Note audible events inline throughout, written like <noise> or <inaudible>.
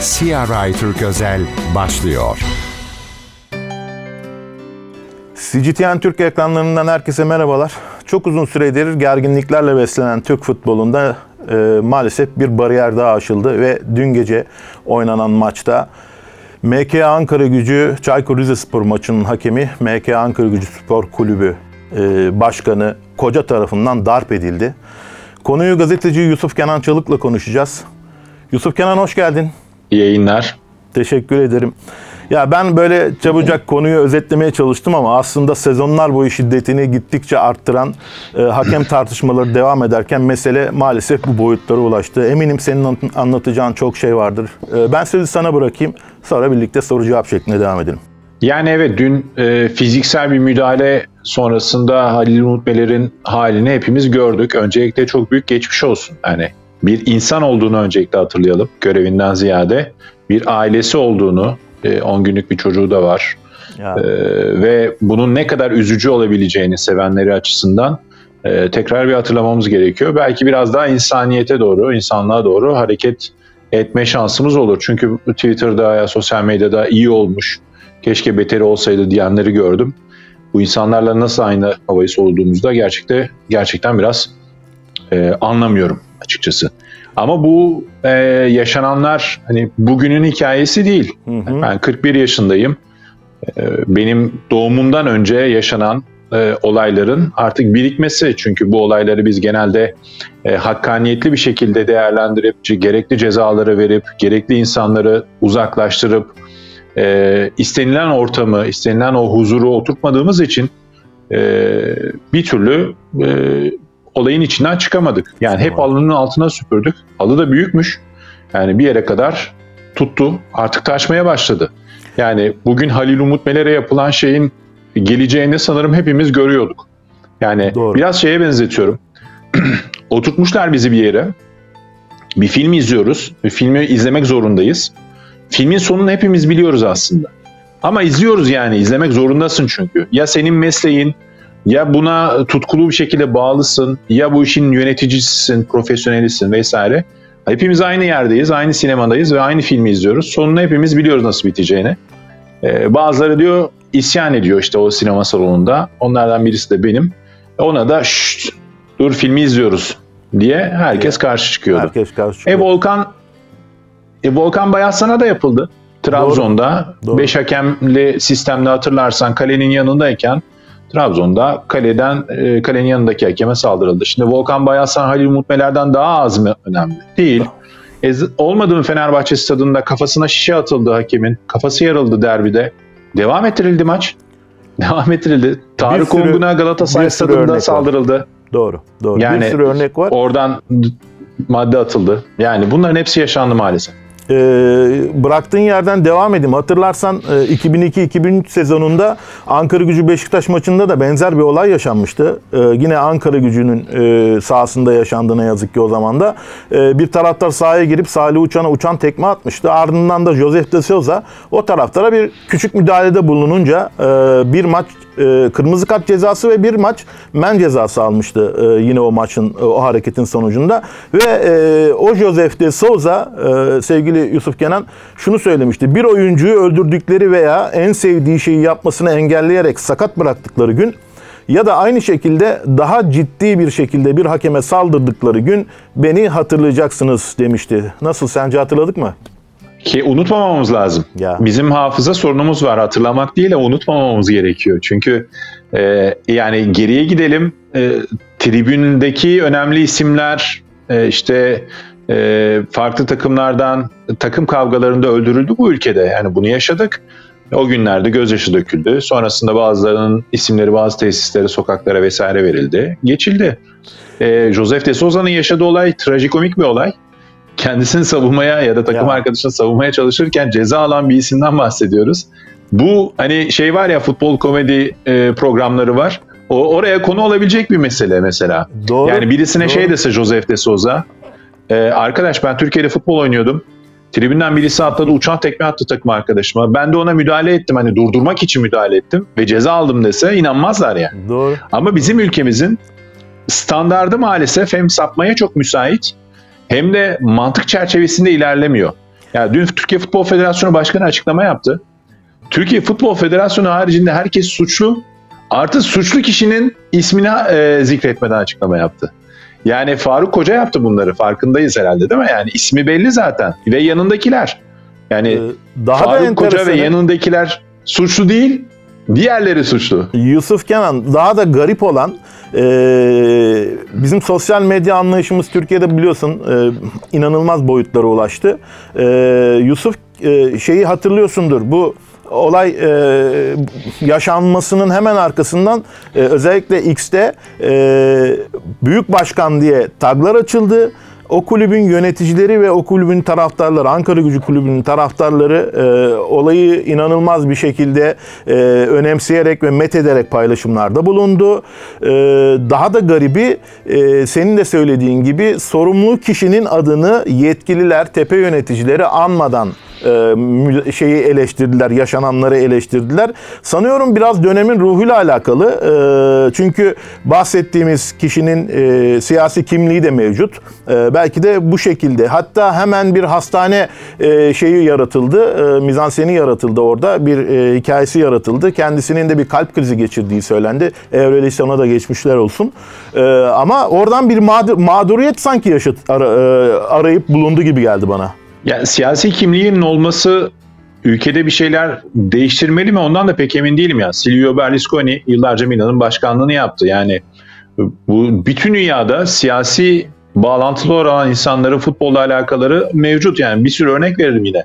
CRI Türk Özel başlıyor. CGTN Türk ekranlarından herkese merhabalar. Çok uzun süredir gerginliklerle beslenen Türk futbolunda e, maalesef bir bariyer daha aşıldı ve dün gece oynanan maçta MK Ankara Gücü Çaykur Rizespor maçının hakemi MK Ankara Gücü Spor Kulübü e, Başkanı Koca tarafından darp edildi. Konuyu gazeteci Yusuf Kenan Çalık'la konuşacağız. Yusuf Kenan hoş geldin. İyi yayınlar. Teşekkür ederim. Ya ben böyle çabucak konuyu özetlemeye çalıştım ama aslında sezonlar boyu şiddetini gittikçe arttıran e, hakem <clears throat> tartışmaları devam ederken mesele maalesef bu boyutlara ulaştı. Eminim senin an- anlatacağın çok şey vardır. E, ben sözü sana bırakayım. Sonra birlikte soru cevap şeklinde devam edelim. Yani evet dün e, fiziksel bir müdahale sonrasında Halil Umutmeler'in halini hepimiz gördük. Öncelikle çok büyük geçmiş olsun. Yani bir insan olduğunu öncelikle hatırlayalım görevinden ziyade. Bir ailesi olduğunu, e, 10 günlük bir çocuğu da var. Ya, E, ve bunun ne kadar üzücü olabileceğini sevenleri açısından e, tekrar bir hatırlamamız gerekiyor. Belki biraz daha insaniyete doğru, insanlığa doğru hareket etme şansımız olur. Çünkü Twitter'da ya sosyal medyada iyi olmuş, keşke beteri olsaydı diyenleri gördüm. Bu insanlarla nasıl aynı havayı soluduğumuzda gerçekte gerçekten biraz e, anlamıyorum açıkçası. Ama bu e, yaşananlar hani bugünün hikayesi değil. hı hı. Ben 41 yaşındayım. Ee, Benim doğumumdan önce yaşanan e, olayların artık birikmesi. Çünkü bu olayları biz genelde e, hakkaniyetli bir şekilde değerlendirip, gerekli cezaları verip, gerekli insanları uzaklaştırıp, e, istenilen ortamı, istenilen o huzuru oturtmadığımız için e, bir türlü e, olayın içinden çıkamadık. Yani hep alının altına süpürdük. Halı da büyükmüş. Yani bir yere kadar tuttu. Artık taşmaya başladı. Yani bugün Halil Umut Meler'e yapılan şeyin geleceğini sanırım hepimiz görüyorduk. Yani Doğru. biraz şeye benzetiyorum. <clears throat> Oturtmuşlar bizi bir yere. Bir film izliyoruz. Bir filmi izlemek zorundayız. Filmin sonunu hepimiz biliyoruz aslında. Ama izliyoruz yani izlemek zorundasın çünkü. Ya senin mesleğin ya buna tutkulu bir şekilde bağlısın ya bu işin yöneticisisin, profesyonelisin vesaire. Hepimiz aynı yerdeyiz, aynı sinemadayız ve aynı filmi izliyoruz. Sonunu hepimiz biliyoruz nasıl biteceğini. Ee, bazıları diyor isyan ediyor işte o sinema salonunda. Onlardan birisi de benim. Ona da şşt dur filmi izliyoruz diye herkes karşı çıkıyordu. Herkes karşı E çıkıyor. Volkan e, Volkan Bayaslan'a da yapıldı. Trabzon'da Doğru. 5 hakemli sistemde hatırlarsan kalenin yanındayken Trabzon'da kaleden e, kalenin yanındaki hakeme saldırıldı. Şimdi Volkan Bayaslan Halil Mutmeler'den daha az mı önemli? Değil. E, olmadı mı Fenerbahçe stadında kafasına şişe atıldı hakemin. Kafası yarıldı derbide. Devam ettirildi maç. <laughs> Devam ettirildi. Tarık sürü- Ongun'a Galatasaray stadında var. saldırıldı. Doğru, doğru. Yani- bir sürü örnek var. Oradan madde atıldı. Yani bunların hepsi yaşandı maalesef. Ee, bıraktığın yerden devam edeyim. Hatırlarsan e, 2002-2003 sezonunda Ankara Gücü Beşiktaş maçında da benzer bir olay yaşanmıştı. Ee, yine Ankara Gücü'nün e, sahasında yaşandı yazık ki o zaman da. Ee, bir taraftar sahaya girip Salih Uçan'a uçan tekme atmıştı. Ardından da Josef de Souza o taraftara bir küçük müdahalede bulununca e, bir maç e, kırmızı kart cezası ve bir maç men cezası almıştı e, yine o maçın e, o hareketin sonucunda ve e, o Josef de Souza e, sevgili Yusuf Kenan şunu söylemişti. Bir oyuncuyu öldürdükleri veya en sevdiği şeyi yapmasını engelleyerek sakat bıraktıkları gün ya da aynı şekilde daha ciddi bir şekilde bir hakeme saldırdıkları gün beni hatırlayacaksınız demişti. Nasıl sence hatırladık mı? Ki unutmamamız lazım. Ya. Bizim hafıza sorunumuz var. Hatırlamak değil de unutmamamız gerekiyor. Çünkü e, yani geriye gidelim. E, tribündeki önemli isimler e, işte e, farklı takımlardan takım kavgalarında öldürüldü bu ülkede. Yani bunu yaşadık. O günlerde gözyaşı döküldü. Sonrasında bazılarının isimleri bazı tesislere, sokaklara vesaire verildi. Geçildi. E, Joseph de Souza'nın yaşadığı olay trajikomik bir olay kendisini savunmaya ya da takım Ya. arkadaşını savunmaya çalışırken ceza alan bir isimden bahsediyoruz. Bu hani şey var ya futbol komedi e, programları var. O oraya konu olabilecek bir mesele mesela. Doğru. Yani birisine doğru. şey dese Joseph de Souza, e, arkadaş ben Türkiye'de futbol oynuyordum. Tribünden birisi atladı uçan tekme attı takım arkadaşıma. Ben de ona müdahale ettim hani durdurmak için müdahale ettim ve ceza aldım dese inanmazlar yani. Doğru. Ama bizim ülkemizin standardı maalesef hem sapmaya çok müsait hem de mantık çerçevesinde ilerlemiyor. Ya dün Türkiye Futbol Federasyonu Başkanı açıklama yaptı. Türkiye Futbol Federasyonu haricinde herkes suçlu. Artı suçlu kişinin ismini e, zikretmeden açıklama yaptı. Yani Faruk Koca yaptı bunları. Farkındayız herhalde değil mi? Yani ismi belli zaten. Ve yanındakiler. Yani Ee, daha da Faruk Koca ve yanındakiler suçlu değil. Diğerleri suçlu. Yusuf Kenan daha da garip olan e, bizim sosyal medya anlayışımız Türkiye'de biliyorsun e, inanılmaz boyutlara ulaştı. E, Yusuf e, şeyi hatırlıyorsundur bu olay e, yaşanmasının hemen arkasından e, özellikle X'te e, büyük başkan diye taglar açıldı. O kulübün yöneticileri ve o kulübün taraftarları, Ankara Gücü Kulübü'nün taraftarları e, olayı inanılmaz bir şekilde e, önemseyerek ve met ederek paylaşımlarda bulundu. E, daha da garibi e, senin de söylediğin gibi sorumlu kişinin adını yetkililer, tepe yöneticileri anmadan e, şeyi eleştirdiler, yaşananları eleştirdiler. Sanıyorum biraz dönemin ruhuyla alakalı. E, çünkü bahsettiğimiz kişinin e, siyasi kimliği de mevcut. E, belki de bu şekilde. Hatta hemen bir hastane e, şeyi yaratıldı, e, mizanseni yaratıldı orada. Bir e, hikayesi yaratıldı. Kendisinin de bir kalp krizi geçirdiği söylendi. Eğer ona da geçmişler olsun. E, ama oradan bir mağdur- mağduriyet sanki yaşat, ara- e, arayıp bulundu gibi geldi bana. Ya siyasi kimliğinin olması ülkede bir şeyler değiştirmeli mi? Ondan da pek emin değilim ya. Silvio Berlusconi yıllarca Milan'ın başkanlığını yaptı. Yani bu bütün dünyada siyasi bağlantılı olan insanların futbolla alakaları mevcut. Yani bir sürü örnek veririm yine.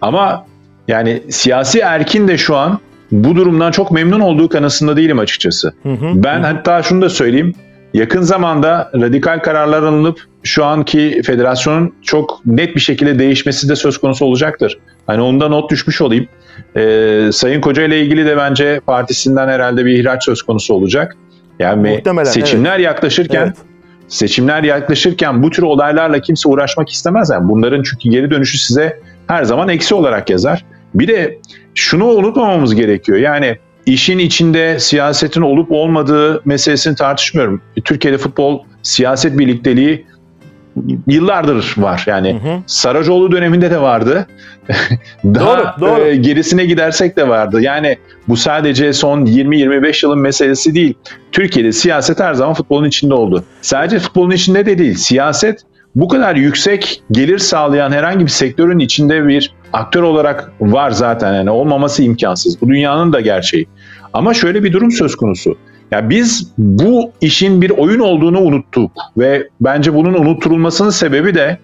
Ama yani siyasi erkin de şu an bu durumdan çok memnun olduğu kanısında değilim açıkçası. Ben hatta şunu da söyleyeyim. Yakın zamanda radikal kararlar alınıp şu anki federasyonun çok net bir şekilde değişmesi de söz konusu olacaktır. Hani onda not düşmüş olayım. Ee, Sayın Koca ile ilgili de bence partisinden herhalde bir ihraç söz konusu olacak. Yani Muhtemelen, seçimler yaklaşırken Evet. seçimler yaklaşırken bu tür olaylarla kimse uğraşmak istemez. Yani bunların çünkü geri dönüşü size her zaman eksi olarak yazar. Bir de şunu unutmamamız gerekiyor. Yani işin içinde siyasetin olup olmadığı meselesini tartışmıyorum. Türkiye'de futbol siyaset birlikteliği yıllardır var. Yani Hı hı. Saracoğlu döneminde de vardı. <laughs> Daha Doğru, doğru. e, gerisine gidersek de vardı. Yani bu sadece son 20-25 yılın meselesi değil. Türkiye'de siyaset her zaman futbolun içinde oldu. Sadece futbolun içinde de değil. Siyaset bu kadar yüksek gelir sağlayan herhangi bir sektörün içinde bir aktör olarak var zaten. Yani olmaması imkansız. Bu dünyanın da gerçeği. Ama şöyle bir durum söz konusu. Ya biz bu işin bir oyun olduğunu unuttuk ve bence bunun unutturulmasının sebebi de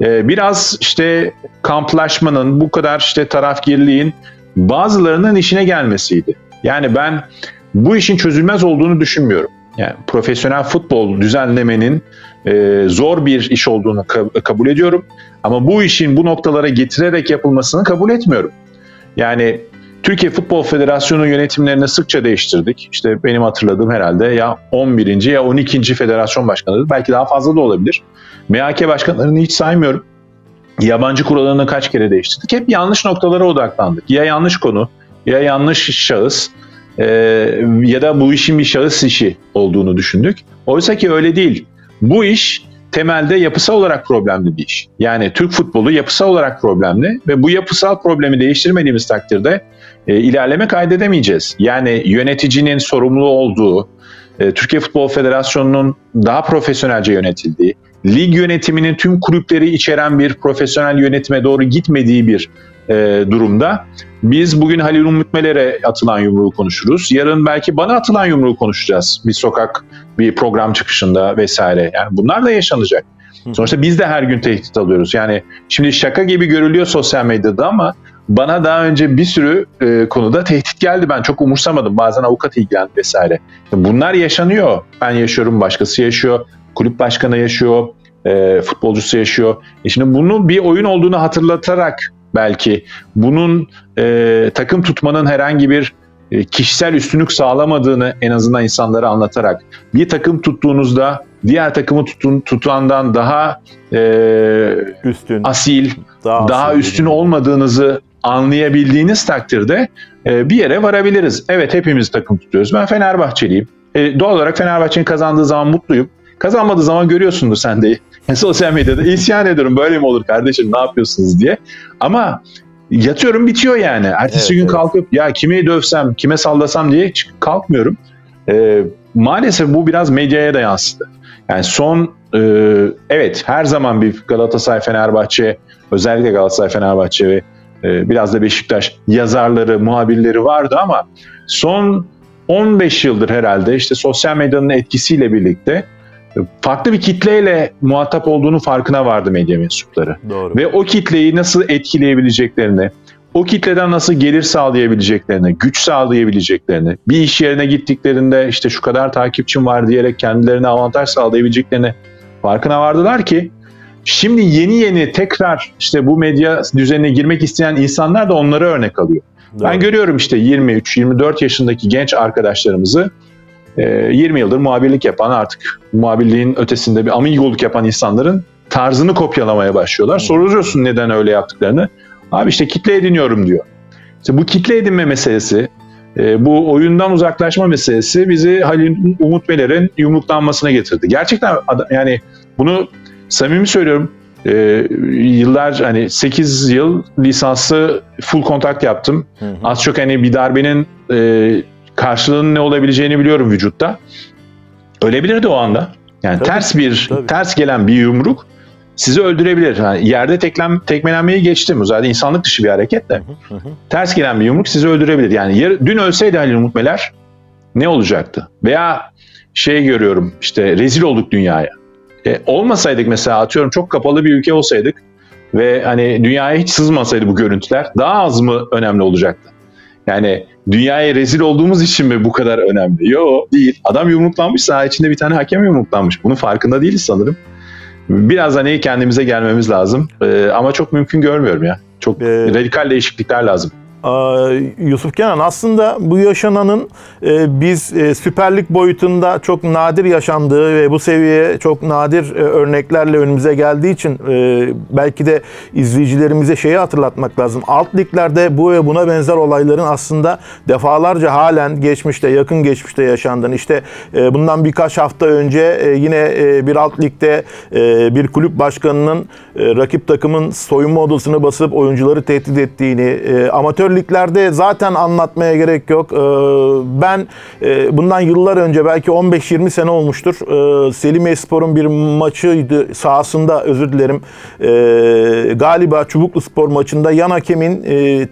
e, biraz işte kamplaşmanın, bu kadar işte tarafgirliğin bazılarının işine gelmesiydi. Yani ben bu işin çözülmez olduğunu düşünmüyorum. Yani profesyonel futbol düzenlemenin e, zor bir iş olduğunu ka- kabul ediyorum. Ama bu işin bu noktalara getirerek yapılmasını kabul etmiyorum. Yani Türkiye Futbol Federasyonu yönetimlerini sıkça değiştirdik. İşte benim hatırladığım herhalde ya 11. ya 12. federasyon başkanı. Belki daha fazla da olabilir. MHK başkanlarını hiç saymıyorum. Yabancı kurallarını kaç kere değiştirdik. Hep yanlış noktalara odaklandık. Ya yanlış konu, ya yanlış şahıs e, ya da bu işin bir şahıs işi olduğunu düşündük. Oysa ki öyle değil. Bu iş temelde yapısal olarak problemli bir iş. Yani Türk futbolu yapısal olarak problemli ve bu yapısal problemi değiştirmediğimiz takdirde e, ilerleme kaydedemeyeceğiz. Yani yöneticinin sorumlu olduğu, e, Türkiye Futbol Federasyonu'nun daha profesyonelce yönetildiği, lig yönetiminin tüm kulüpleri içeren bir profesyonel yönetime doğru gitmediği bir e, durumda biz bugün Halil Umut Meler'e atılan yumruğu konuşuruz. Yarın belki bana atılan yumruğu konuşacağız. Bir sokak, bir program çıkışında vesaire. Yani bunlar da yaşanacak. Sonuçta biz de her gün tehdit alıyoruz. Yani şimdi şaka gibi görülüyor sosyal medyada ama bana daha önce bir sürü e, konuda tehdit geldi. Ben çok umursamadım. Bazen avukat ilgilendi vesaire. Bunlar yaşanıyor. Ben yaşıyorum, başkası yaşıyor. Kulüp başkanı yaşıyor, e, futbolcusu yaşıyor. E şimdi bunun bir oyun olduğunu hatırlatarak belki bunun e, takım tutmanın herhangi bir e, kişisel üstünlük sağlamadığını en azından insanlara anlatarak bir takım tuttuğunuzda diğer takımı tutun, tutandan daha e, Üstün. asil, daha, daha asil üstün olmadığınızı anlayabildiğiniz takdirde e, bir yere varabiliriz. Evet hepimiz takım tutuyoruz. Ben Fenerbahçeliyim. E, doğal olarak Fenerbahçe'nin kazandığı zaman mutluyum. Kazanmadığı zaman görüyorsundur sen de <laughs> sosyal medyada isyan ediyorum böyle mi olur kardeşim ne yapıyorsunuz diye. Ama yatıyorum bitiyor yani. Ertesi Evet, gün evet. kalkıp ya kimi dövsem, kime sallasam diye kalkmıyorum. Ee, maalesef bu biraz medyaya da yansıdı. Yani son e, evet her zaman bir Galatasaray Fenerbahçe özellikle Galatasaray Fenerbahçe ve e, biraz da Beşiktaş yazarları, muhabirleri vardı ama son 15 yıldır herhalde işte sosyal medyanın etkisiyle birlikte farklı bir kitleyle muhatap olduğunu farkına vardı medya mensupları. Doğru. Ve o kitleyi nasıl etkileyebileceklerini, o kitleden nasıl gelir sağlayabileceklerini, güç sağlayabileceklerini, bir iş yerine gittiklerinde işte şu kadar takipçim var diyerek kendilerine avantaj sağlayabileceklerini farkına vardılar ki şimdi yeni yeni tekrar işte bu medya düzenine girmek isteyen insanlar da onlara örnek alıyor. Ben Doğru. görüyorum işte 23-24 yaşındaki genç arkadaşlarımızı 20 yıldır muhabirlik yapan artık muhabirliğin ötesinde bir amigoluk yapan insanların tarzını kopyalamaya başlıyorlar. Soruyorsun neden öyle yaptıklarını. Abi işte kitle ediniyorum diyor. İşte bu kitle edinme meselesi, e, bu oyundan uzaklaşma meselesi bizi Halil Umut Meler'in yumruklanmasına getirdi. Gerçekten ada- yani bunu samimi söylüyorum. E, yıllar hani 8 yıl lisanslı full kontakt yaptım. Hı hı. Az çok hani bir darbenin e, karşılığının ne olabileceğini biliyorum vücutta. Ölebilirdi o anda. Yani Tabii, ters bir tabii. ters gelen bir yumruk sizi öldürebilir. Yani yerde teklem, tekmelenmeyi geçtim. Zaten insanlık dışı bir hareket de. Hı hı. Ters gelen bir yumruk sizi öldürebilir. Yani yar- dün ölseydi Halil Umut Meler ne olacaktı? Veya şey görüyorum işte rezil olduk dünyaya. E, olmasaydık mesela atıyorum çok kapalı bir ülke olsaydık ve hani dünyaya hiç sızmasaydı bu görüntüler daha az mı önemli olacaktı? Yani dünyaya rezil olduğumuz için mi bu kadar önemli? Yok değil. Adam yumruklanmış saha içinde bir tane hakem yumruklanmış. Bunun farkında değiliz sanırım. Biraz hani kendimize gelmemiz lazım. Ee, ama çok mümkün görmüyorum ya. Çok Ee, radikal değişiklikler lazım. Yusuf Kenan aslında bu yaşananın e, biz e, Süper Lig boyutunda çok nadir yaşandığı ve bu seviyeye çok nadir e, örneklerle önümüze geldiği için belki de izleyicilerimize şeyi hatırlatmak lazım. Alt liglerde bu ve buna benzer olayların aslında defalarca halen geçmişte, yakın geçmişte yaşandığını işte bundan birkaç hafta önce yine bir alt ligde bir kulüp başkanının rakip takımın soyunma odasını basıp oyuncuları tehdit ettiğini, amatör liglerde zaten anlatmaya gerek yok. E, ben e, bundan yıllar önce belki 15-20 sene olmuştur. E, Selimiyespor'un bir maçıydı sahasında özür dilerim. E, galiba Çubuklu Spor maçında yan hakemin e,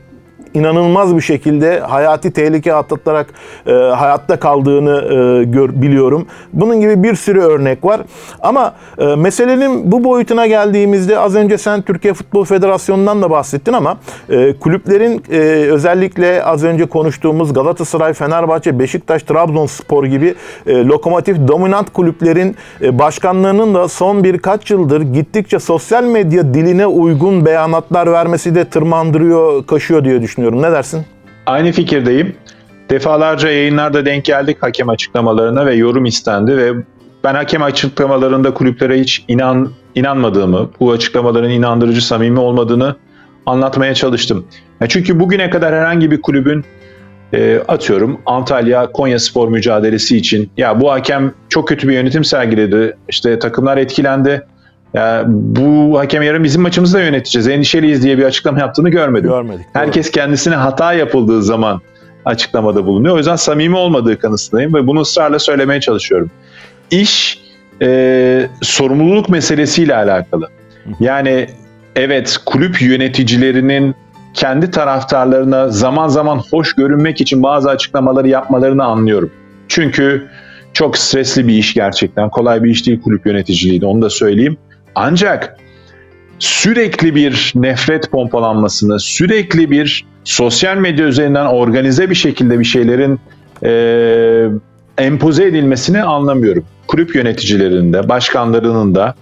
inanılmaz bir şekilde hayati tehlike atlatarak e, hayatta kaldığını e, gör, biliyorum. Bunun gibi bir sürü örnek var. Ama e, meselenin bu boyutuna geldiğimizde az önce sen Türkiye Futbol Federasyonu'ndan da bahsettin ama e, kulüplerin e, özellikle az önce konuştuğumuz Galatasaray, Fenerbahçe, Beşiktaş, Trabzonspor gibi e, lokomotif dominant kulüplerin e, başkanlarının da son birkaç yıldır gittikçe sosyal medya diline uygun beyanatlar vermesi de tırmandırıyor, kaşıyor diye düşünüyorum. Ne dersin? Aynı fikirdeyim. Defalarca yayınlarda denk geldik hakem açıklamalarına ve yorum istendi ve ben hakem açıklamalarında kulüplere hiç inan inanmadığımı, bu açıklamaların inandırıcı, samimi olmadığını anlatmaya çalıştım. Ya çünkü bugüne kadar herhangi bir kulübün e, atıyorum Antalya Konya Spor mücadelesi için ya bu hakem çok kötü bir yönetim sergiledi. İşte takımlar etkilendi. Ya bu hakem yarın bizim maçımızı da yöneteceğiz. Endişeliyiz diye bir açıklama yaptığını görmedim. Görmedik. Herkes kendisine hata yapıldığı zaman açıklamada bulunuyor. O yüzden samimi olmadığı kanısındayım ve bunu ısrarla söylemeye çalışıyorum. İş e, sorumluluk meselesiyle alakalı. Yani evet kulüp yöneticilerinin kendi taraftarlarına zaman zaman hoş görünmek için bazı açıklamaları yapmalarını anlıyorum. Çünkü çok stresli bir iş gerçekten. Kolay bir iş değil kulüp yöneticiliği de onu da söyleyeyim. Ancak sürekli bir nefret pompalanmasını, sürekli bir sosyal medya üzerinden organize bir şekilde bir şeylerin e, empoze edilmesini anlamıyorum. Kulüp yöneticilerinin de, başkanlarının da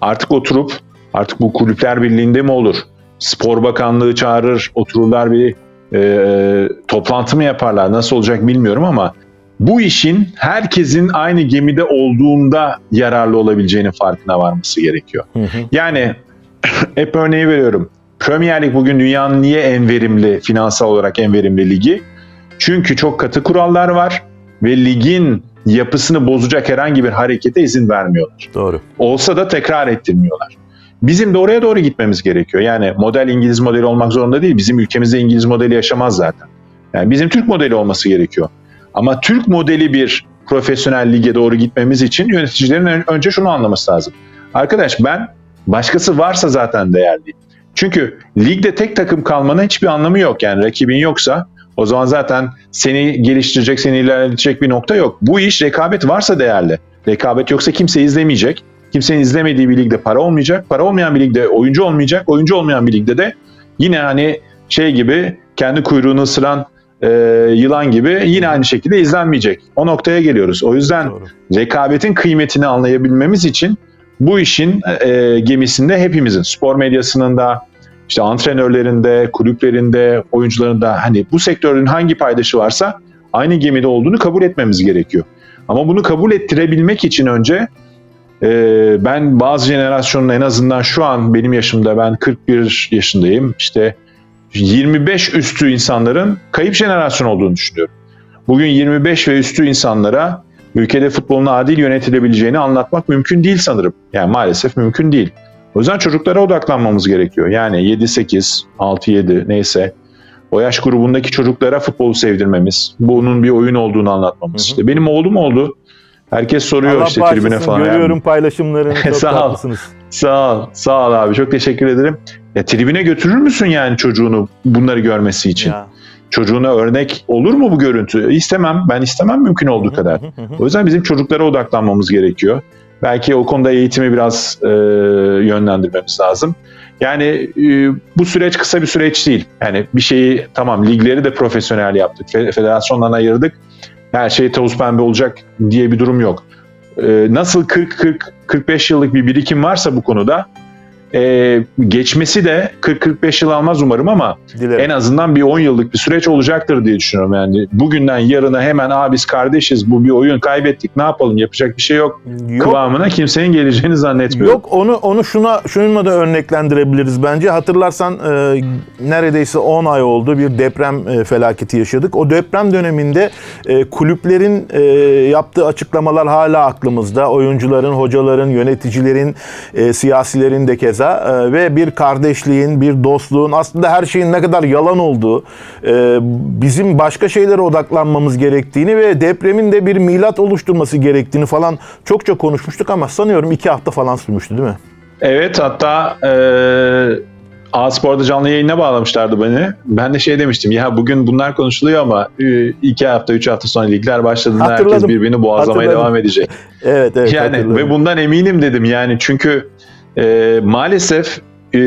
artık oturup artık bu kulüpler birliğinde mi olur? Spor Bakanlığı çağırır, otururlar bir e, toplantı mı yaparlar? Nasıl olacak bilmiyorum ama bu işin herkesin aynı gemide olduğunda yararlı olabileceğinin farkına varması gerekiyor. Hı hı. Yani <clears throat> hep örneği veriyorum. Premier Lig bugün dünyanın niye en verimli, finansal olarak en verimli ligi? Çünkü çok katı kurallar var ve ligin yapısını bozacak herhangi bir harekete izin vermiyorlar. Doğru. Olsa da tekrar ettirmiyorlar. Bizim de oraya doğru gitmemiz gerekiyor. Yani model İngiliz modeli olmak zorunda değil. Bizim ülkemizde İngiliz modeli yaşamaz zaten. Yani bizim Türk modeli olması gerekiyor. Ama Türk modeli bir profesyonel lige doğru gitmemiz için yöneticilerin ön- önce şunu anlaması lazım. Arkadaş ben başkası varsa zaten değerliyim. Çünkü ligde tek takım kalmanın hiçbir anlamı yok. Yani rakibin yoksa o zaman zaten seni geliştirecek, seni ilerletecek bir nokta yok. Bu iş rekabet varsa değerli. Rekabet yoksa kimse izlemeyecek. Kimsenin izlemediği bir ligde para olmayacak. Para olmayan bir ligde oyuncu olmayacak. Oyuncu olmayan bir ligde de yine hani şey gibi kendi kuyruğunu ısıran e, yılan gibi yine aynı şekilde izlenmeyecek. O noktaya geliyoruz. O yüzden Doğru. rekabetin kıymetini anlayabilmemiz için bu işin e, gemisinde hepimizin spor medyasının da işte antrenörlerinde, kulüplerinde, oyuncularında hani bu sektörün hangi paydaşı varsa aynı gemide olduğunu kabul etmemiz gerekiyor. Ama bunu kabul ettirebilmek için önce e, ben bazı jenerasyonun en azından şu an benim yaşımda ben 41 yaşındayım işte 25 üstü insanların kayıp jenerasyon olduğunu düşünüyorum. Bugün 25 ve üstü insanlara ülkede futbolun adil yönetilebileceğini anlatmak mümkün değil sanırım. Yani maalesef mümkün değil. O yüzden çocuklara odaklanmamız gerekiyor. Yani 7-8, 6-7 neyse o yaş grubundaki çocuklara futbolu sevdirmemiz, bunun bir oyun olduğunu anlatmamız. Hı hı. İşte benim oğlum oldu. Herkes soruyor Allah işte tribüne falan. Görüyorum Yani paylaşımlarını. <laughs> Çok Sağ ol. Sağ ol, sağ ol abi. Çok teşekkür ederim. Ya tribüne götürür müsün yani çocuğunu bunları görmesi için? Ya. Çocuğuna örnek olur mu bu görüntü? İstemem. Ben istemem mümkün olduğu kadar. O yüzden bizim çocuklara odaklanmamız gerekiyor. Belki o konuda eğitimi biraz e, yönlendirmemiz lazım. Yani e, bu süreç kısa bir süreç değil. Yani bir şeyi tamam ligleri de profesyonel yaptık. fe- Federasyondan ayırdık. Her şey tavus pembe olacak diye bir durum yok. E, nasıl 40-40-45 yıllık bir birikim varsa bu konuda e, geçmesi de 40-45 yıl almaz umarım ama Dilerim. en azından bir 10 yıllık bir süreç olacaktır diye düşünüyorum. Yani bugünden yarına hemen "Aa biz kardeşiz bu bir oyun kaybettik ne yapalım yapacak bir şey yok, Yok, kıvamına kimsenin geleceğini zannetmiyorum. Yok onu onu şuna şununla da örneklendirebiliriz bence. Hatırlarsan e, neredeyse 10 ay oldu bir deprem e, felaketi yaşadık. O deprem döneminde e, kulüplerin e, yaptığı açıklamalar hala aklımızda. Oyuncuların, hocaların, yöneticilerin, e, siyasilerin de keza e, ve bir kardeşliğin, bir dostluğun aslında her şeyin ne kadar yalan olduğu, e, bizim başka şeylere odaklanmamız gerektiğini ve depremin de bir milat oluşturması gerektiğini falan çokça konuşmuştuk ama sanıyorum iki hafta falan sürmüştü değil mi? Evet hatta e, A-Spor'da canlı yayına bağlamışlardı beni. Ben de şey demiştim ya bugün bunlar konuşuluyor ama iki hafta üç hafta sonra ligler başladığında herkes birbirini boğazlamaya Hatırladım. devam edecek. Evet evet. yani hatırladım. ve bundan eminim dedim yani çünkü e, maalesef e,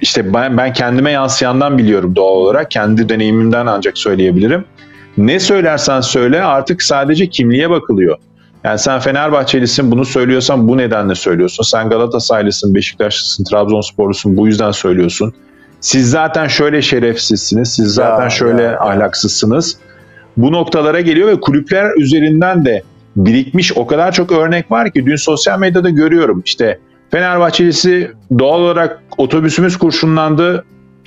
işte ben, ben kendime yansıyandan biliyorum doğal olarak kendi deneyimimden ancak söyleyebilirim. Ne söylersen söyle artık sadece kimliğe bakılıyor. Yani sen Fenerbahçelisin bunu söylüyorsan bu nedenle söylüyorsun. Sen Galatasaraylısın, Beşiktaşlısın, Trabzonsporlusun bu yüzden söylüyorsun. Siz zaten şöyle şerefsizsiniz, siz zaten Ya, şöyle ya, ahlaksızsınız. Bu noktalara geliyor ve kulüpler üzerinden de birikmiş o kadar çok örnek var ki dün sosyal medyada görüyorum. İşte Fenerbahçelisi doğal olarak otobüsümüz kurşunlandı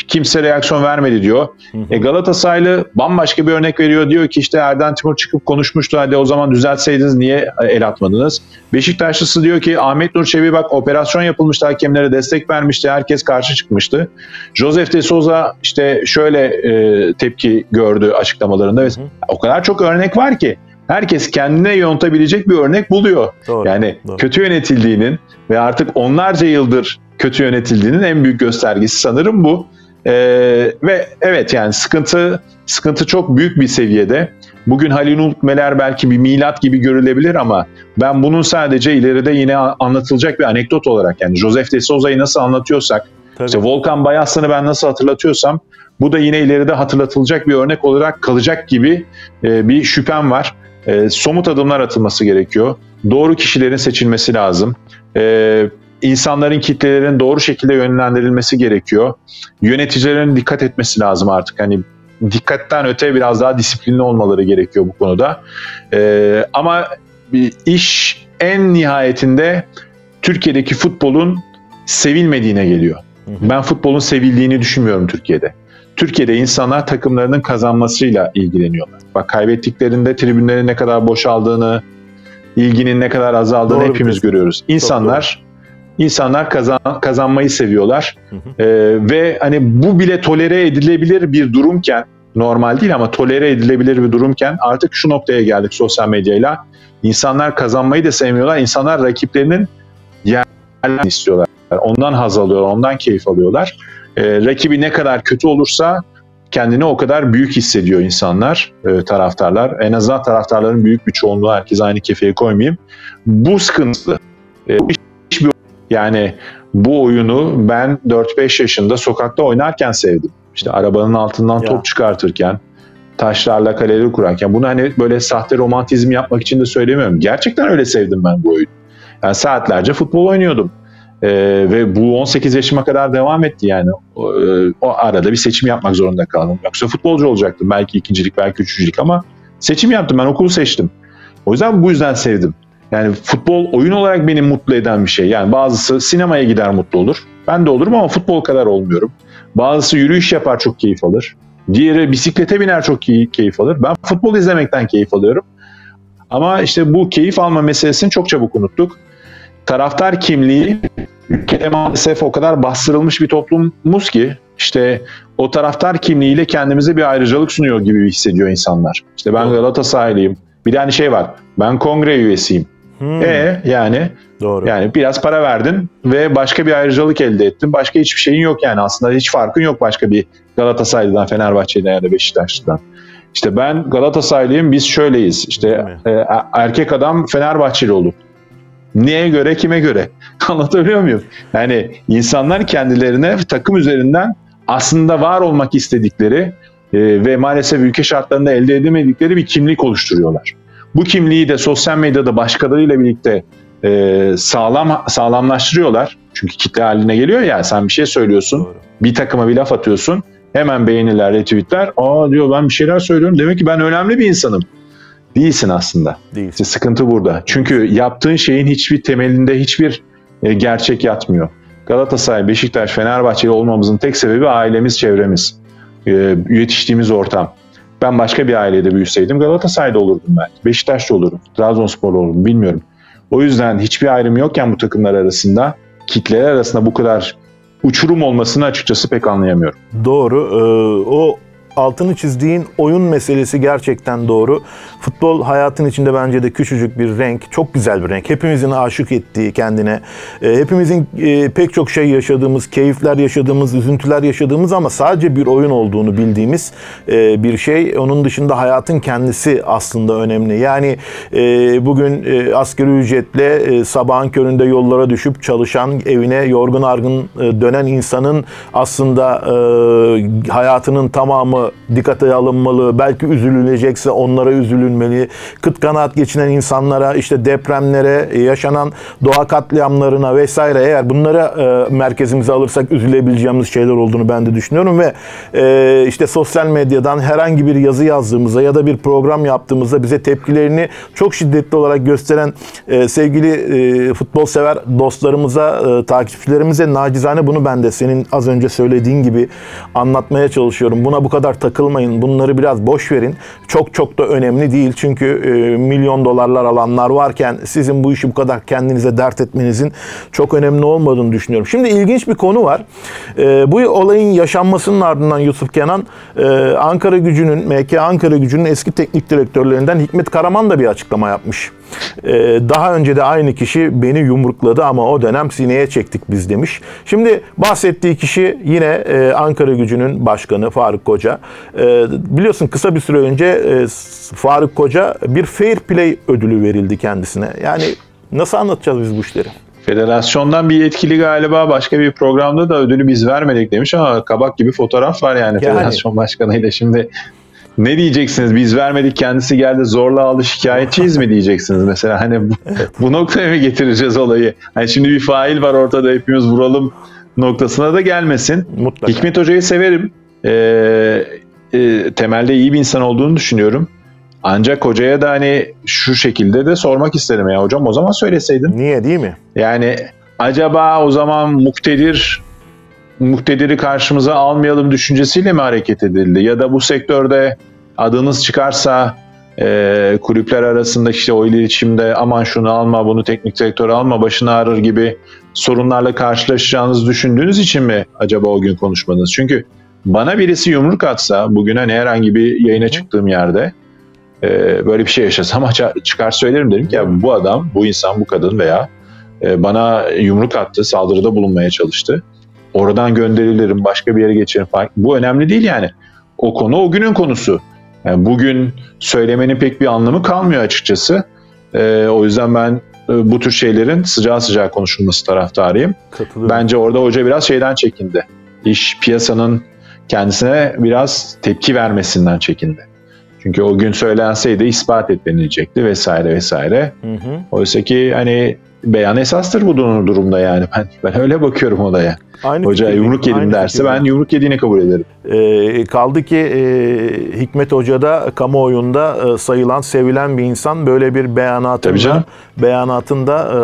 kimse reaksiyon vermedi diyor. Hı hı. E Galatasaraylı bambaşka bir örnek veriyor. Diyor ki işte Erden Timur çıkıp konuşmuştu. Hadi o zaman düzeltseydiniz niye el atmadınız? Beşiktaşlısı diyor ki Ahmet Nur Çebi bak operasyon yapılmıştı hakemlere destek vermişti. Herkes karşı çıkmıştı. Joseph de Souza işte şöyle e, tepki gördü açıklamalarında. Ve hı. o kadar çok örnek var ki herkes kendine yontabilecek bir örnek buluyor. Doğru, Yani doğru. kötü yönetildiğinin ve artık onlarca yıldır kötü yönetildiğinin en büyük göstergesi sanırım bu. Ee, ve evet yani sıkıntı sıkıntı çok büyük bir seviyede. Bugün Halil Ulukmeler belki bir milat gibi görülebilir ama ben bunun sadece ileride yine anlatılacak bir anekdot olarak yani Joseph de Souza'yı nasıl anlatıyorsak, Tabii. işte Volkan Bayaslı'nı ben nasıl hatırlatıyorsam bu da yine ileride hatırlatılacak bir örnek olarak kalacak gibi e, bir şüphem var. E, somut adımlar atılması gerekiyor. Doğru kişilerin seçilmesi lazım. E, insanların kitlelerin doğru şekilde yönlendirilmesi gerekiyor. Yöneticilerin dikkat etmesi lazım artık. Hani dikkatten öte biraz daha disiplinli olmaları gerekiyor bu konuda. E, ama bir iş en nihayetinde Türkiye'deki futbolun sevilmediğine geliyor. Ben futbolun sevildiğini düşünmüyorum Türkiye'de. Türkiye'de insanlar takımlarının kazanmasıyla ilgileniyorlar. Bak kaybettiklerinde tribünlerin ne kadar boşaldığını, ilginin ne kadar azaldığını Doğru hepimiz diyorsun. görüyoruz. İnsanlar insanlar kazan, kazanmayı seviyorlar. Hı hı. Ee, ve hani bu bile tolere edilebilir bir durumken normal değil ama tolere edilebilir bir durumken artık şu noktaya geldik sosyal medyayla. İnsanlar kazanmayı da sevmiyorlar. İnsanlar rakiplerinin yerlerini istiyorlar. Ondan haz alıyorlar, ondan keyif alıyorlar. Ee, rakibi ne kadar kötü olursa kendini o kadar büyük hissediyor insanlar, e, taraftarlar. En azından taraftarların büyük bir çoğunluğu herkes aynı kefeye koymayayım. Bu sıkıntı. E, hiçbir yani bu oyunu ben 4-5 yaşında sokakta oynarken sevdim. İşte arabanın altından Ya. top çıkartırken, taşlarla kaleleri kurarken. Bunu hani böyle sahte romantizm yapmak için de söylemiyorum. Gerçekten öyle sevdim ben bu oyunu. Yani saatlerce futbol oynuyordum. Ee, ve bu 18 yaşıma kadar devam etti yani. O, e, o arada bir seçim yapmak zorunda kaldım. Yoksa futbolcu olacaktım. Belki ikincilik, belki üçüncülük ama seçim yaptım. Ben okulu seçtim. O yüzden bu yüzden sevdim. Yani futbol oyun olarak beni mutlu eden bir şey. Yani bazısı sinemaya gider mutlu olur. Ben de olurum ama futbol kadar olmuyorum. Bazısı yürüyüş yapar çok keyif alır. Diğeri bisiklete biner çok key- keyif alır. Ben futbol izlemekten keyif alıyorum. Ama işte bu keyif alma meselesini çok çabuk unuttuk. Taraftar kimliği ülkede maalesef o kadar bastırılmış bir toplumumuz ki işte o taraftar kimliğiyle kendimize bir ayrıcalık sunuyor gibi hissediyor insanlar. İşte ben. Galatasaraylıyım. Bir tane şey var. Ben kongre üyesiyim. Hmm, E yani doğru. yani biraz para verdin ve başka bir ayrıcalık elde ettin. Başka hiçbir şeyin yok yani aslında hiç farkın yok başka bir Galatasaraylı'dan, Fenerbahçe'den ya da Beşiktaşlı'dan. İşte ben Galatasaraylıyım biz şöyleyiz. İşte mi? e, erkek adam Fenerbahçeli olur. Neye göre kime göre? <laughs> Anlatabiliyor muyum? Yani insanlar kendilerine takım üzerinden aslında var olmak istedikleri e, ve maalesef ülke şartlarında elde edemedikleri bir kimlik oluşturuyorlar. Bu kimliği de sosyal medyada başkalarıyla birlikte e, sağlam sağlamlaştırıyorlar. Çünkü kitle haline geliyor ya sen bir şey söylüyorsun, Doğru. bir takıma bir laf atıyorsun. Hemen beğeniler, retweetler. Aa diyor ben bir şeyler söylüyorum. Demek ki ben önemli bir insanım. Değilsin aslında. Değil. İşte sıkıntı burada. Çünkü yaptığın şeyin hiçbir temelinde hiçbir e, gerçek yatmıyor. Galatasaray, Beşiktaş, Fenerbahçeli olmamızın tek sebebi ailemiz, çevremiz. E, yetiştiğimiz ortam. Ben başka bir ailede büyüseydim Galatasaray'da olurdum belki. Beşiktaş'ta olurdum. Trabzonspor'da olurdum. Bilmiyorum. O yüzden hiçbir ayrım yokken bu takımlar arasında kitleler arasında bu kadar uçurum olmasını açıkçası pek anlayamıyorum. Doğru. Ee, o altını çizdiğin oyun meselesi gerçekten doğru. Futbol hayatın içinde bence de küçücük bir renk, çok güzel bir renk. Hepimizin aşık ettiği kendine, e, hepimizin e, pek çok şey yaşadığımız, keyifler yaşadığımız, üzüntüler yaşadığımız ama sadece bir oyun olduğunu bildiğimiz e, bir şey. Onun dışında hayatın kendisi aslında önemli. Yani e, bugün e, asgari ücretle e, sabahın köründe yollara düşüp çalışan, evine yorgun argın e, dönen insanın aslında e, hayatının tamamı dikkate alınmalı. Belki üzülünecekse onlara üzülünmeli. Kıt kanaat geçinen insanlara, işte depremlere, yaşanan doğa katliamlarına vesaire eğer bunlara e, merkezimize alırsak üzülebileceğimiz şeyler olduğunu ben de düşünüyorum ve e, işte sosyal medyadan herhangi bir yazı yazdığımızda ya da bir program yaptığımızda bize tepkilerini çok şiddetli olarak gösteren e, sevgili e, futbol sever dostlarımıza, e, takipçilerimize nacizane bunu ben de senin az önce söylediğin gibi anlatmaya çalışıyorum. Buna bu kadar takılmayın. Bunları biraz boş verin. Çok çok da önemli değil. Çünkü e, milyon dolarlar alanlar varken sizin bu işi bu kadar kendinize dert etmenizin çok önemli olmadığını düşünüyorum. Şimdi ilginç bir konu var. E, bu olayın yaşanmasının ardından Yusuf Kenan e, Ankara Gücü'nün, MK Ankara Gücü'nün eski teknik direktörlerinden Hikmet Karaman da bir açıklama yapmış. E, daha önce de aynı kişi beni yumrukladı ama o dönem sineye çektik biz demiş. Şimdi bahsettiği kişi yine e, Ankara Gücü'nün başkanı Faruk Koca. E, biliyorsun kısa bir süre önce e, Faruk Koca bir fair play ödülü verildi kendisine. Yani nasıl anlatacağız biz bu işleri? Federasyondan bir yetkili galiba başka bir programda da ödülü biz vermedik demiş ama kabak gibi fotoğraf var yani, federasyon başkanıyla. Şimdi ne diyeceksiniz biz vermedik kendisi geldi zorla aldı şikayetçiyiz mi diyeceksiniz mesela hani bu, <laughs> bu noktaya mı getireceğiz olayı? Hani şimdi bir fail var ortada hepimiz vuralım noktasına da gelmesin. Mutlaka. Hikmet Hoca'yı severim. Ee, e, temelde iyi bir insan olduğunu düşünüyorum. Ancak hocaya da hani şu şekilde de sormak isterim ya hocam o zaman söyleseydin. Niye değil mi? Yani acaba o zaman muktedir muktediri karşımıza almayalım düşüncesiyle mi hareket edildi? Ya da bu sektörde adınız çıkarsa e, kulüpler arasında işte o iletişimde aman şunu alma bunu teknik direktör alma başını ağrır gibi sorunlarla karşılaşacağınızı düşündüğünüz için mi acaba o gün konuşmadınız? Çünkü bana birisi yumruk atsa bugün hani herhangi bir yayına çıktığım yerde e, böyle bir şey yaşasam çıkar söylerim derim ki ya bu adam, bu insan, bu kadın veya e, bana yumruk attı, saldırıda bulunmaya çalıştı. Oradan gönderilirim, başka bir yere geçerim falan. Bu önemli değil yani. O konu o günün konusu. Yani bugün söylemenin pek bir anlamı kalmıyor açıkçası. E, o yüzden ben e, bu tür şeylerin sıcağı sıcağı konuşulması taraftarıyım. Bence orada hoca biraz şeyden çekindi. İş piyasanın kendisine biraz tepki vermesinden çekindi. Çünkü o gün söylenseydi ispat edilecekti vesaire vesaire. Hı hı. Oysa ki hani beyan esastır bu durum- durumda yani. Ben, ben öyle bakıyorum olaya. Aynı Hoca fikirdeyim, yumruk yedim aynı derse fikirdeyim. ben yumruk yediğini kabul ederim. Ee, kaldı ki e, Hikmet Hoca da kamuoyunda e, sayılan, sevilen bir insan. Böyle bir beyanatın Tabii da, canım. beyanatında e,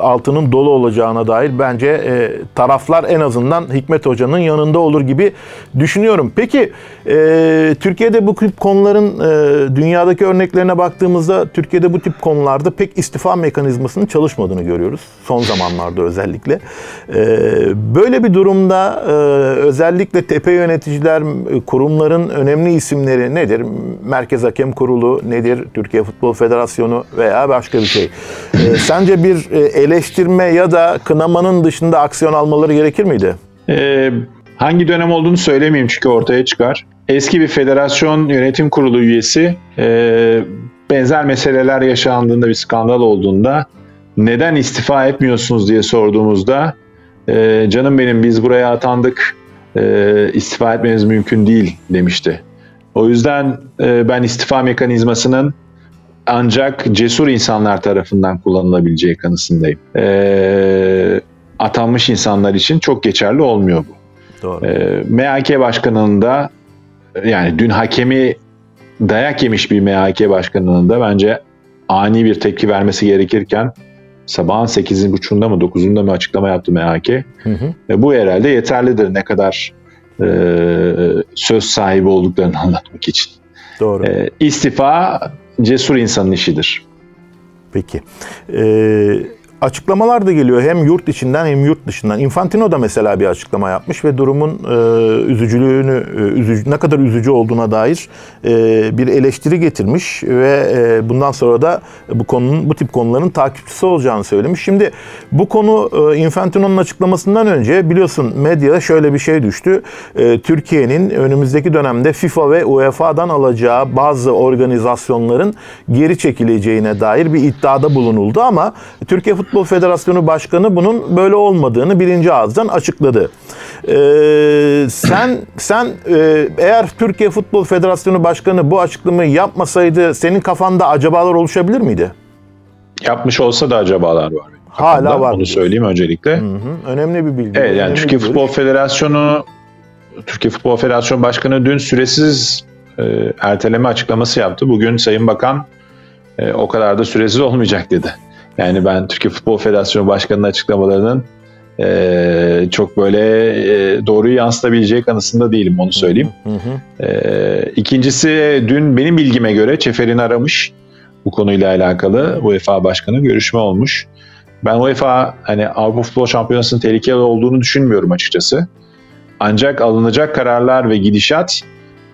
altının dolu olacağına dair bence e, taraflar en azından Hikmet Hoca'nın yanında olur gibi düşünüyorum. Peki e, Türkiye'de bu tip konuların e, dünyadaki örneklerine baktığımızda Türkiye'de bu tip konularda pek istifa mekanizmasının çalışmadığını görüyoruz. Son zamanlarda özellikle. E, böyle bir durumda e, özellikle tepe yöneticiler, kurumların önemli isimleri nedir? Merkez Hakem Kurulu nedir? Türkiye Futbol Federasyonu veya başka bir şey. E, sence bir e, eleştirme ya da kınamanın dışında aksiyon almaları gerekir miydi? Ee, hangi dönem olduğunu söylemeyeyim çünkü ortaya çıkar. Eski bir federasyon yönetim kurulu üyesi e, benzer meseleler yaşandığında bir skandal olduğunda neden istifa etmiyorsunuz diye sorduğumuzda e, canım benim biz buraya atandık e, istifa etmeniz mümkün değil demişti. O yüzden e, ben istifa mekanizmasının ancak cesur insanlar tarafından kullanılabileceği kanısındayım. E, atanmış insanlar için çok geçerli olmuyor bu. Doğru. E, MHK başkanının da yani dün hakemi dayak yemiş bir MHK başkanının da bence ani bir tepki vermesi gerekirken sabahın 8.30'unda mı 9'unda mı açıklama yaptı MHK. Hı hı. E, bu herhalde yeterlidir ne kadar e, söz sahibi olduklarını <laughs> anlatmak için. Doğru. E, istifa cesur insanın işidir. Peki. Ee, açıklamalar da geliyor hem yurt içinden hem yurt dışından. Infantino da mesela bir açıklama yapmış ve durumun e, üzücülüğünü, e, üzücü, ne kadar üzücü olduğuna dair e, bir eleştiri getirmiş ve e, bundan sonra da bu konunun bu tip konuların takipçisi olacağını söylemiş. Şimdi bu konu e, Infantino'nun açıklamasından önce biliyorsun medyada şöyle bir şey düştü. E, Türkiye'nin önümüzdeki dönemde FIFA ve UEFA'dan alacağı bazı organizasyonların geri çekileceğine dair bir iddiada bulunuldu ama Türkiye Futbol Federasyonu Başkanı bunun böyle olmadığını birinci ağızdan açıkladı. Ee, sen sen e, eğer Türkiye Futbol Federasyonu Başkanı bu açıklamayı yapmasaydı senin kafanda acabalar oluşabilir miydi? Yapmış olsa da acabalar var. Hala Kafamda, var Onu söyleyeyim öncelikle. Hı hı, önemli bir bilgi. Evet yani Türkiye Futbol görüş. Federasyonu Türkiye Futbol Federasyonu Başkanı dün süresiz e, erteleme açıklaması yaptı. Bugün Sayın Bakan e, o kadar da süresiz olmayacak dedi. Yani ben Türkiye Futbol Federasyonu Başkanı'nın açıklamalarının e, çok böyle e, doğruyu yansıtabileceği kanısında değilim onu söyleyeyim. Hı hı. E, ikincisi dün benim bilgime göre Çeferin aramış bu konuyla alakalı UEFA Başkanı görüşme olmuş. Ben UEFA hani Avrupa Futbol Şampiyonası'nın tehlikeli olduğunu düşünmüyorum açıkçası. Ancak alınacak kararlar ve gidişat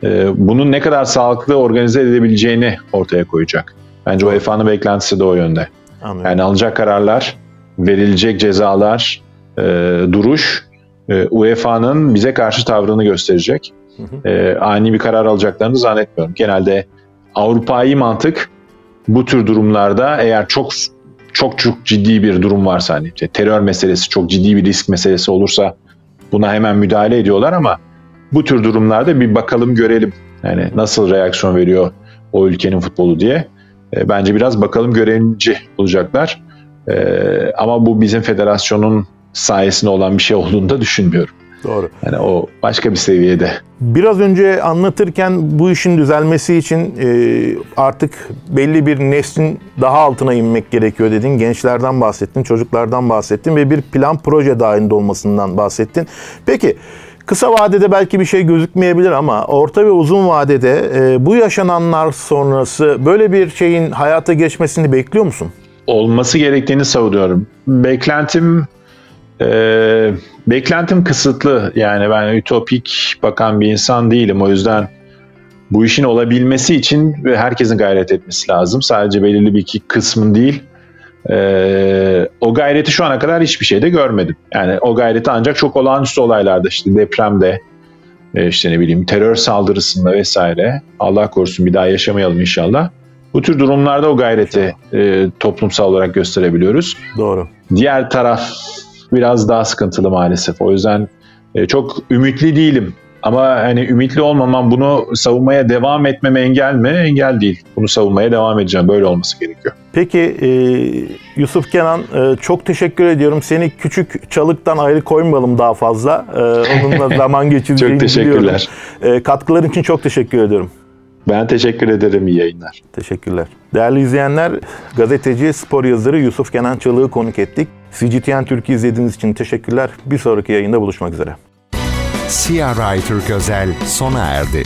e, bunun ne kadar sağlıklı organize edebileceğini ortaya koyacak. Bence UEFA'nın beklentisi de o yönde. Anlıyorum. Yani alınacak kararlar, verilecek cezalar, e, duruş e, UEFA'nın bize karşı tavrını gösterecek. Hı hı. E, ani bir karar alacaklarını zannetmiyorum. Genelde Avrupa'yı mantık bu tür durumlarda eğer çok çok çok ciddi bir durum varsa hani işte terör meselesi çok ciddi bir risk meselesi olursa buna hemen müdahale ediyorlar ama bu tür durumlarda bir bakalım görelim yani nasıl reaksiyon veriyor o ülkenin futbolu diye. E, bence biraz bakalım görevci olacaklar. E, ama bu bizim federasyonun sayesinde olan bir şey olduğunu da düşünmüyorum. Doğru. Yani o başka bir seviyede. Biraz önce anlatırken bu işin düzelmesi için e, artık belli bir neslin daha altına inmek gerekiyor dedin. Gençlerden bahsettin, çocuklardan bahsettin ve bir plan proje dahilinde olmasından bahsettin. Peki kısa vadede belki bir şey gözükmeyebilir ama orta ve uzun vadede e, bu yaşananlar sonrası böyle bir şeyin hayata geçmesini bekliyor musun? olması gerektiğini savunuyorum. Beklentim e, beklentim kısıtlı. Yani ben ütopik bakan bir insan değilim. O yüzden bu işin olabilmesi için herkesin gayret etmesi lazım. Sadece belirli bir iki kısmın değil. E, o gayreti şu ana kadar hiçbir şeyde görmedim. Yani o gayreti ancak çok olağanüstü olaylarda işte depremde, e, işte ne bileyim terör saldırısında vesaire. Allah korusun bir daha yaşamayalım inşallah. Bu tür durumlarda o gayreti e, toplumsal olarak gösterebiliyoruz. Doğru. Diğer taraf biraz daha sıkıntılı maalesef. O yüzden e, çok ümitli değilim. Ama hani ümitli olmamam bunu savunmaya devam etmeme engel mi? Engel değil. Bunu savunmaya devam edeceğim. Böyle olması gerekiyor. Peki e, Yusuf Kenan e, çok teşekkür ediyorum. Seni küçük çalıktan ayrı koymayalım daha fazla. E, onunla <laughs> zaman geçireceğini Çok teşekkürler. biliyorum. E, katkıların için çok teşekkür ediyorum. Ben teşekkür ederim. İyi yayınlar. Teşekkürler. Değerli izleyenler, gazeteci, spor yazarı Yusuf Kenan Çalık'ı konuk ettik. CGTN Türkiye izlediğiniz için teşekkürler. Bir sonraki yayında buluşmak üzere. CR Writer Gözel sona erdi.